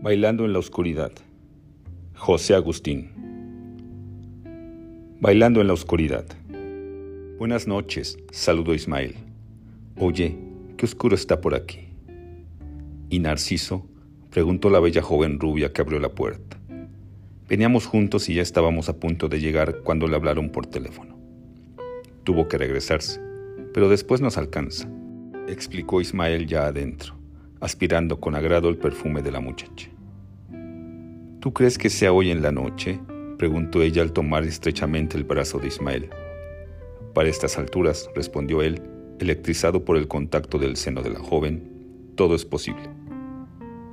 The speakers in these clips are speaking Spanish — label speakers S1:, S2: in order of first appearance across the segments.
S1: Bailando en la oscuridad. José Agustín. Bailando en la oscuridad. Buenas noches, saludó Ismael. Oye, qué oscuro está por aquí. ¿Y Narciso? preguntó la bella joven rubia que abrió la puerta. Veníamos juntos y ya estábamos a punto de llegar cuando le hablaron por teléfono. Tuvo que regresarse, pero después nos alcanza, explicó Ismael ya adentro aspirando con agrado el perfume de la muchacha. ¿Tú crees que sea hoy en la noche? preguntó ella al tomar estrechamente el brazo de Ismael. Para estas alturas, respondió él, electrizado por el contacto del seno de la joven, todo es posible.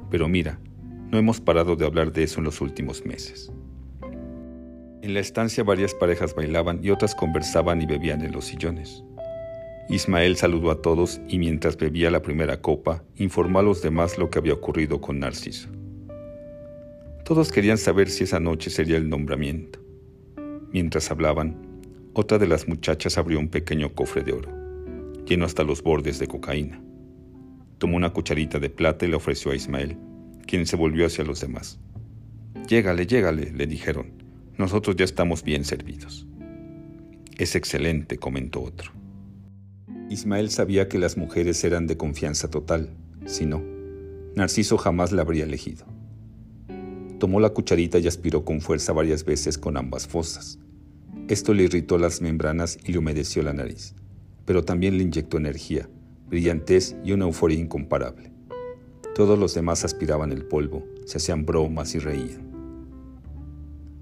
S1: Pero mira, no hemos parado de hablar de eso en los últimos meses. En la estancia varias parejas bailaban y otras conversaban y bebían en los sillones. Ismael saludó a todos y mientras bebía la primera copa, informó a los demás lo que había ocurrido con Narciso. Todos querían saber si esa noche sería el nombramiento. Mientras hablaban, otra de las muchachas abrió un pequeño cofre de oro, lleno hasta los bordes de cocaína. Tomó una cucharita de plata y le ofreció a Ismael, quien se volvió hacia los demás. Llégale, llégale, le dijeron. Nosotros ya estamos bien servidos. Es excelente, comentó otro. Ismael sabía que las mujeres eran de confianza total, si no, Narciso jamás la habría elegido. Tomó la cucharita y aspiró con fuerza varias veces con ambas fosas. Esto le irritó las membranas y le humedeció la nariz, pero también le inyectó energía, brillantez y una euforia incomparable. Todos los demás aspiraban el polvo, se hacían bromas y reían.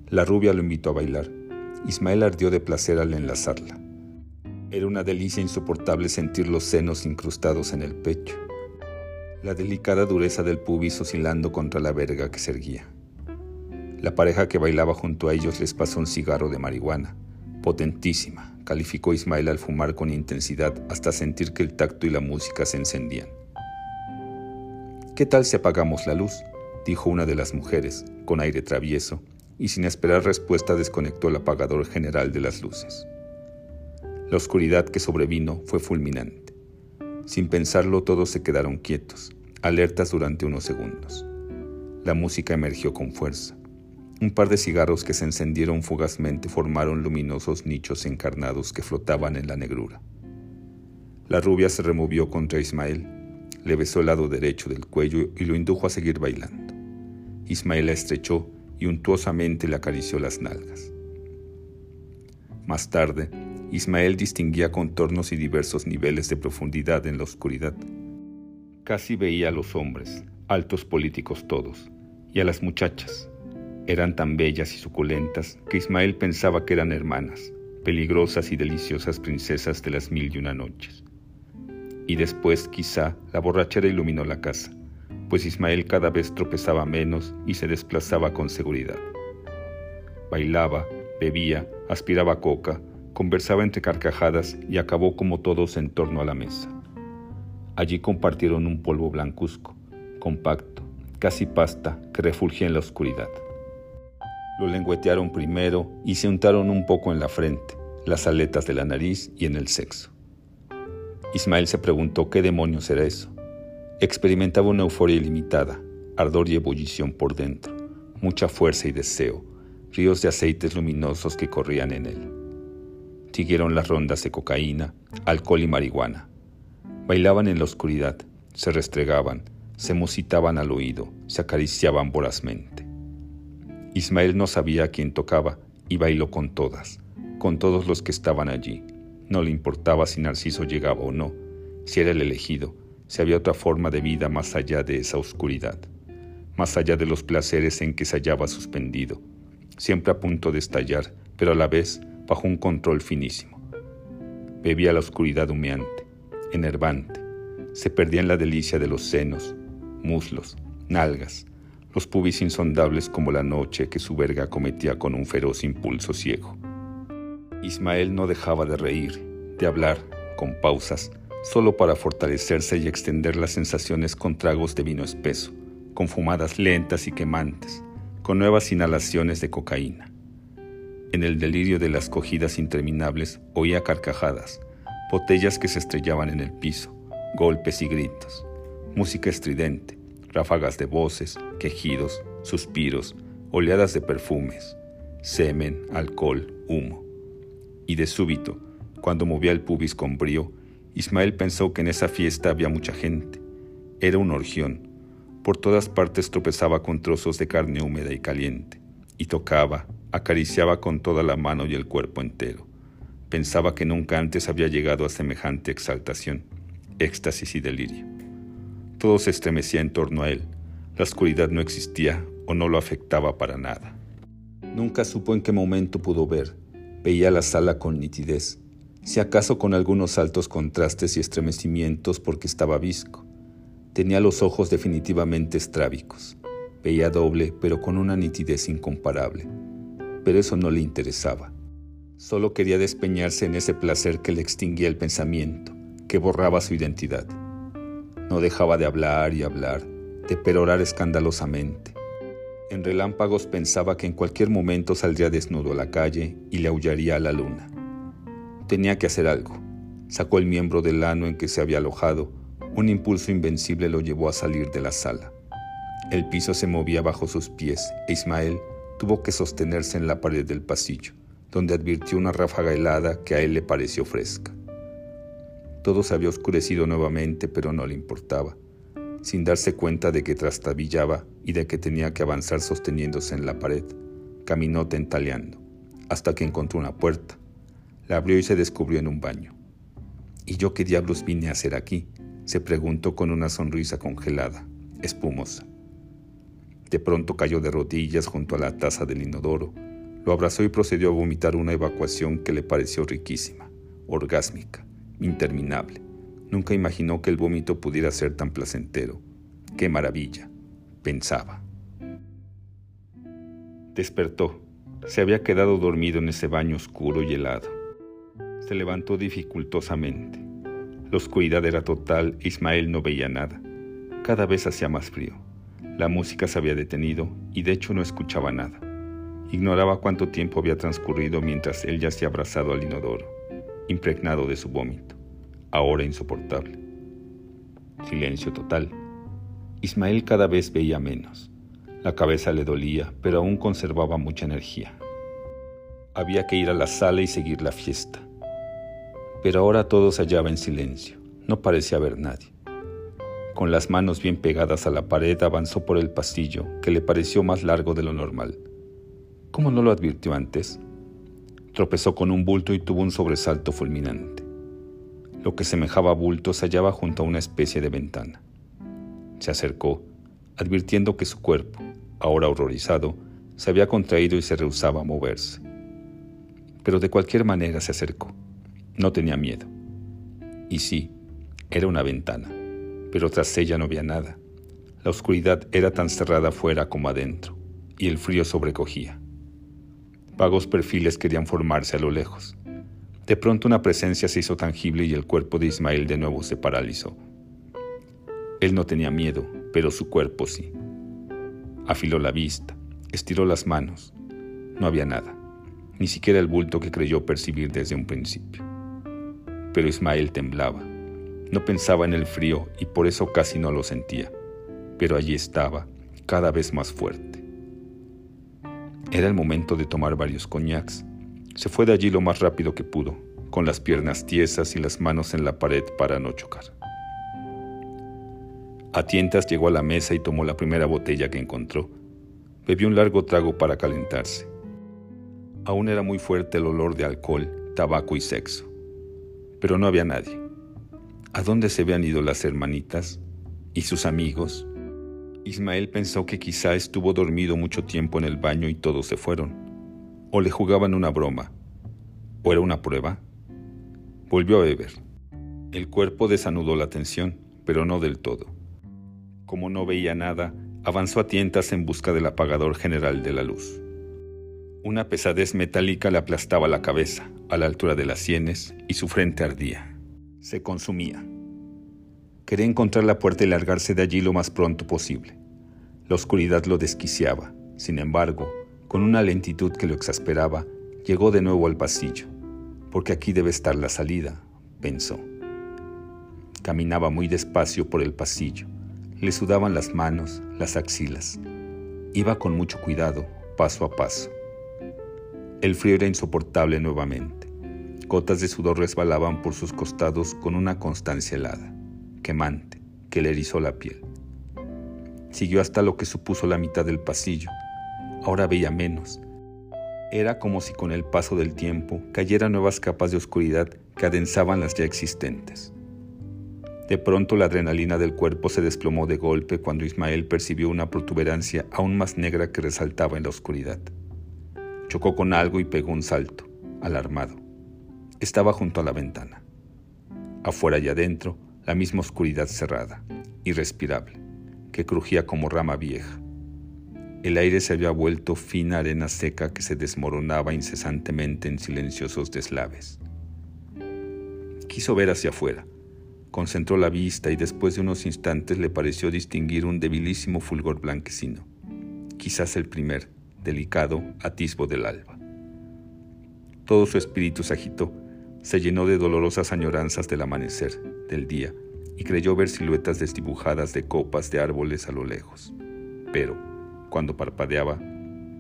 S1: La rubia lo invitó a bailar. Ismael ardió de placer al enlazarla. Era una delicia insoportable sentir los senos incrustados en el pecho, la delicada dureza del pubis oscilando contra la verga que se erguía. La pareja que bailaba junto a ellos les pasó un cigarro de marihuana, potentísima, calificó Ismael al fumar con intensidad hasta sentir que el tacto y la música se encendían. ¿Qué tal si apagamos la luz? dijo una de las mujeres, con aire travieso, y sin esperar respuesta desconectó el apagador general de las luces. La oscuridad que sobrevino fue fulminante. Sin pensarlo todos se quedaron quietos, alertas durante unos segundos. La música emergió con fuerza. Un par de cigarros que se encendieron fugazmente formaron luminosos nichos encarnados que flotaban en la negrura. La rubia se removió contra Ismael, le besó el lado derecho del cuello y lo indujo a seguir bailando. Ismael la estrechó y untuosamente le acarició las nalgas. Más tarde, Ismael distinguía contornos y diversos niveles de profundidad en la oscuridad. Casi veía a los hombres, altos políticos todos, y a las muchachas. Eran tan bellas y suculentas que Ismael pensaba que eran hermanas, peligrosas y deliciosas princesas de las mil y una noches. Y después, quizá, la borrachera iluminó la casa, pues Ismael cada vez tropezaba menos y se desplazaba con seguridad. Bailaba, bebía, aspiraba coca, conversaba entre carcajadas y acabó como todos en torno a la mesa. Allí compartieron un polvo blancuzco, compacto, casi pasta, que refulgía en la oscuridad. Lo lengüetearon primero y se untaron un poco en la frente, las aletas de la nariz y en el sexo. Ismael se preguntó qué demonios era eso. Experimentaba una euforia ilimitada, ardor y ebullición por dentro, mucha fuerza y deseo, ríos de aceites luminosos que corrían en él. Siguieron las rondas de cocaína, alcohol y marihuana. Bailaban en la oscuridad, se restregaban, se musitaban al oído, se acariciaban vorazmente. Ismael no sabía a quién tocaba y bailó con todas, con todos los que estaban allí. No le importaba si Narciso llegaba o no, si era el elegido, si había otra forma de vida más allá de esa oscuridad, más allá de los placeres en que se hallaba suspendido, siempre a punto de estallar, pero a la vez bajo un control finísimo. Bebía la oscuridad humeante, enervante, se perdía en la delicia de los senos, muslos, nalgas, los pubis insondables como la noche que su verga cometía con un feroz impulso ciego. Ismael no dejaba de reír, de hablar, con pausas, solo para fortalecerse y extender las sensaciones con tragos de vino espeso, con fumadas lentas y quemantes, con nuevas inhalaciones de cocaína. En el delirio de las cogidas interminables oía carcajadas, botellas que se estrellaban en el piso, golpes y gritos, música estridente, ráfagas de voces, quejidos, suspiros, oleadas de perfumes, semen, alcohol, humo. Y de súbito, cuando movía el pubis con brío, Ismael pensó que en esa fiesta había mucha gente. Era un orgión. Por todas partes tropezaba con trozos de carne húmeda y caliente, y tocaba, acariciaba con toda la mano y el cuerpo entero. Pensaba que nunca antes había llegado a semejante exaltación, éxtasis y delirio. Todo se estremecía en torno a él. La oscuridad no existía o no lo afectaba para nada. Nunca supo en qué momento pudo ver. Veía la sala con nitidez, si acaso con algunos altos contrastes y estremecimientos porque estaba visco. Tenía los ojos definitivamente estrábicos. Veía doble, pero con una nitidez incomparable. Pero eso no le interesaba. Solo quería despeñarse en ese placer que le extinguía el pensamiento, que borraba su identidad. No dejaba de hablar y hablar, de perorar escandalosamente. En relámpagos pensaba que en cualquier momento saldría desnudo a la calle y le aullaría a la luna. Tenía que hacer algo. Sacó el miembro del ano en que se había alojado. Un impulso invencible lo llevó a salir de la sala. El piso se movía bajo sus pies e Ismael tuvo que sostenerse en la pared del pasillo, donde advirtió una ráfaga helada que a él le pareció fresca. Todo se había oscurecido nuevamente, pero no le importaba. Sin darse cuenta de que trastabillaba y de que tenía que avanzar sosteniéndose en la pared, caminó tentaleando, hasta que encontró una puerta, la abrió y se descubrió en un baño. ¿Y yo qué diablos vine a hacer aquí? se preguntó con una sonrisa congelada, espumosa. De pronto cayó de rodillas junto a la taza del inodoro, lo abrazó y procedió a vomitar una evacuación que le pareció riquísima, orgásmica, interminable. Nunca imaginó que el vómito pudiera ser tan placentero. ¡Qué maravilla! pensaba. Despertó. Se había quedado dormido en ese baño oscuro y helado. Se levantó dificultosamente. La oscuridad era total e Ismael no veía nada. Cada vez hacía más frío. La música se había detenido y de hecho no escuchaba nada. Ignoraba cuánto tiempo había transcurrido mientras él yacía abrazado al inodoro, impregnado de su vómito, ahora insoportable. Silencio total. Ismael cada vez veía menos. La cabeza le dolía, pero aún conservaba mucha energía. Había que ir a la sala y seguir la fiesta pero ahora todo se hallaba en silencio, no parecía haber nadie. Con las manos bien pegadas a la pared avanzó por el pasillo, que le pareció más largo de lo normal. ¿Cómo no lo advirtió antes? Tropezó con un bulto y tuvo un sobresalto fulminante. Lo que semejaba bulto se hallaba junto a una especie de ventana. Se acercó, advirtiendo que su cuerpo, ahora horrorizado, se había contraído y se rehusaba a moverse. Pero de cualquier manera se acercó. No tenía miedo. Y sí, era una ventana, pero tras ella no había nada. La oscuridad era tan cerrada afuera como adentro, y el frío sobrecogía. Vagos perfiles querían formarse a lo lejos. De pronto una presencia se hizo tangible y el cuerpo de Ismael de nuevo se paralizó. Él no tenía miedo, pero su cuerpo sí. Afiló la vista, estiró las manos. No había nada, ni siquiera el bulto que creyó percibir desde un principio pero Ismael temblaba. No pensaba en el frío y por eso casi no lo sentía, pero allí estaba, cada vez más fuerte. Era el momento de tomar varios coñacs. Se fue de allí lo más rápido que pudo, con las piernas tiesas y las manos en la pared para no chocar. A tientas llegó a la mesa y tomó la primera botella que encontró. Bebió un largo trago para calentarse. Aún era muy fuerte el olor de alcohol, tabaco y sexo pero no había nadie. ¿A dónde se habían ido las hermanitas y sus amigos? Ismael pensó que quizá estuvo dormido mucho tiempo en el baño y todos se fueron. O le jugaban una broma. ¿O era una prueba? Volvió a beber. El cuerpo desanudó la tensión, pero no del todo. Como no veía nada, avanzó a tientas en busca del apagador general de la luz. Una pesadez metálica le aplastaba la cabeza, a la altura de las sienes, y su frente ardía. Se consumía. Quería encontrar la puerta y largarse de allí lo más pronto posible. La oscuridad lo desquiciaba. Sin embargo, con una lentitud que lo exasperaba, llegó de nuevo al pasillo. Porque aquí debe estar la salida, pensó. Caminaba muy despacio por el pasillo. Le sudaban las manos, las axilas. Iba con mucho cuidado, paso a paso. El frío era insoportable nuevamente. Gotas de sudor resbalaban por sus costados con una constancia helada, quemante, que le erizó la piel. Siguió hasta lo que supuso la mitad del pasillo. Ahora veía menos. Era como si con el paso del tiempo cayeran nuevas capas de oscuridad que adensaban las ya existentes. De pronto la adrenalina del cuerpo se desplomó de golpe cuando Ismael percibió una protuberancia aún más negra que resaltaba en la oscuridad. Chocó con algo y pegó un salto, alarmado. Estaba junto a la ventana. Afuera y adentro, la misma oscuridad cerrada, irrespirable, que crujía como rama vieja. El aire se había vuelto fina arena seca que se desmoronaba incesantemente en silenciosos deslaves. Quiso ver hacia afuera. Concentró la vista y después de unos instantes le pareció distinguir un debilísimo fulgor blanquecino, quizás el primer, delicado atisbo del alba. Todo su espíritu se agitó, se llenó de dolorosas añoranzas del amanecer, del día, y creyó ver siluetas desdibujadas de copas de árboles a lo lejos. Pero, cuando parpadeaba,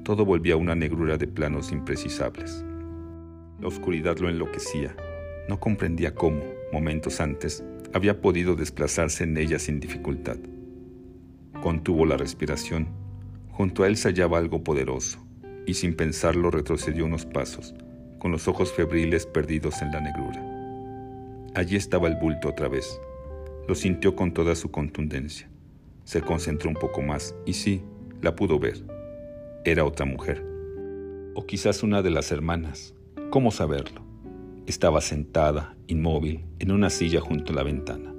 S1: todo volvía a una negrura de planos imprecisables. La oscuridad lo enloquecía. No comprendía cómo, momentos antes, había podido desplazarse en ella sin dificultad. Contuvo la respiración Junto a él se hallaba algo poderoso, y sin pensarlo retrocedió unos pasos, con los ojos febriles perdidos en la negrura. Allí estaba el bulto otra vez. Lo sintió con toda su contundencia. Se concentró un poco más y sí, la pudo ver. Era otra mujer. O quizás una de las hermanas. ¿Cómo saberlo? Estaba sentada, inmóvil, en una silla junto a la ventana.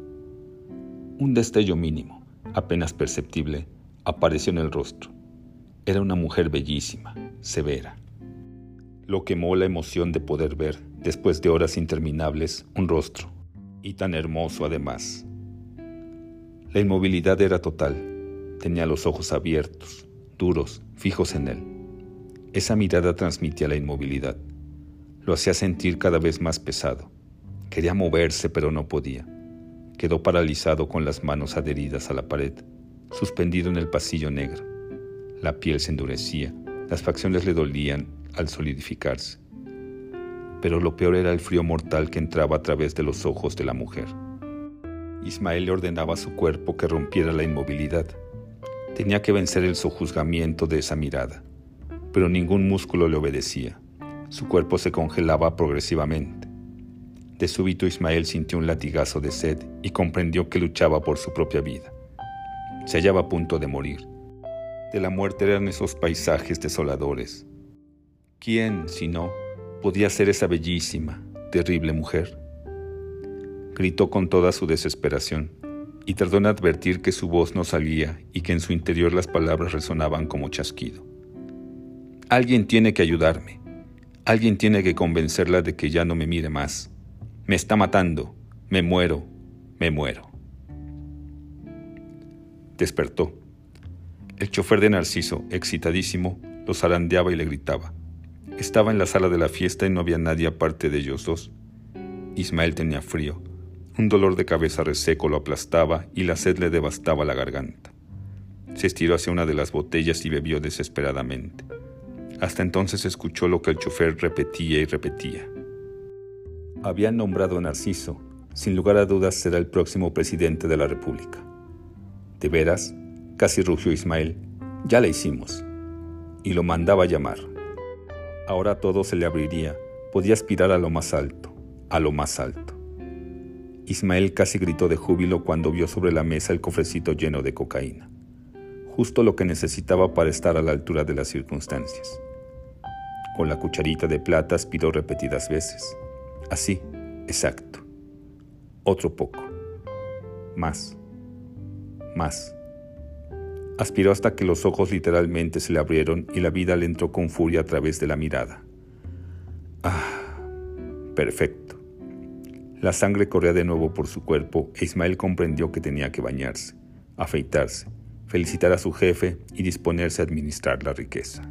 S1: Un destello mínimo, apenas perceptible, apareció en el rostro. Era una mujer bellísima, severa. Lo quemó la emoción de poder ver, después de horas interminables, un rostro, y tan hermoso además. La inmovilidad era total. Tenía los ojos abiertos, duros, fijos en él. Esa mirada transmitía la inmovilidad. Lo hacía sentir cada vez más pesado. Quería moverse, pero no podía. Quedó paralizado con las manos adheridas a la pared, suspendido en el pasillo negro. La piel se endurecía, las facciones le dolían al solidificarse. Pero lo peor era el frío mortal que entraba a través de los ojos de la mujer. Ismael le ordenaba a su cuerpo que rompiera la inmovilidad. Tenía que vencer el sojuzgamiento de esa mirada, pero ningún músculo le obedecía. Su cuerpo se congelaba progresivamente. De súbito Ismael sintió un latigazo de sed y comprendió que luchaba por su propia vida. Se hallaba a punto de morir de la muerte eran esos paisajes desoladores. ¿Quién, si no, podía ser esa bellísima, terrible mujer? Gritó con toda su desesperación y tardó en advertir que su voz no salía y que en su interior las palabras resonaban como chasquido. Alguien tiene que ayudarme. Alguien tiene que convencerla de que ya no me mire más. Me está matando. Me muero. Me muero. Despertó el chofer de Narciso, excitadísimo, lo zarandeaba y le gritaba. Estaba en la sala de la fiesta y no había nadie aparte de ellos dos. Ismael tenía frío. Un dolor de cabeza reseco lo aplastaba y la sed le devastaba la garganta. Se estiró hacia una de las botellas y bebió desesperadamente. Hasta entonces escuchó lo que el chofer repetía y repetía. Habían nombrado a Narciso. Sin lugar a dudas será el próximo presidente de la República. ¿De veras? Casi rugió Ismael. Ya la hicimos. Y lo mandaba llamar. Ahora todo se le abriría. Podía aspirar a lo más alto, a lo más alto. Ismael casi gritó de júbilo cuando vio sobre la mesa el cofrecito lleno de cocaína. Justo lo que necesitaba para estar a la altura de las circunstancias. Con la cucharita de plata aspiró repetidas veces. Así, exacto. Otro poco. Más. Más. Aspiró hasta que los ojos literalmente se le abrieron y la vida le entró con furia a través de la mirada. Ah, perfecto. La sangre corría de nuevo por su cuerpo e Ismael comprendió que tenía que bañarse, afeitarse, felicitar a su jefe y disponerse a administrar la riqueza.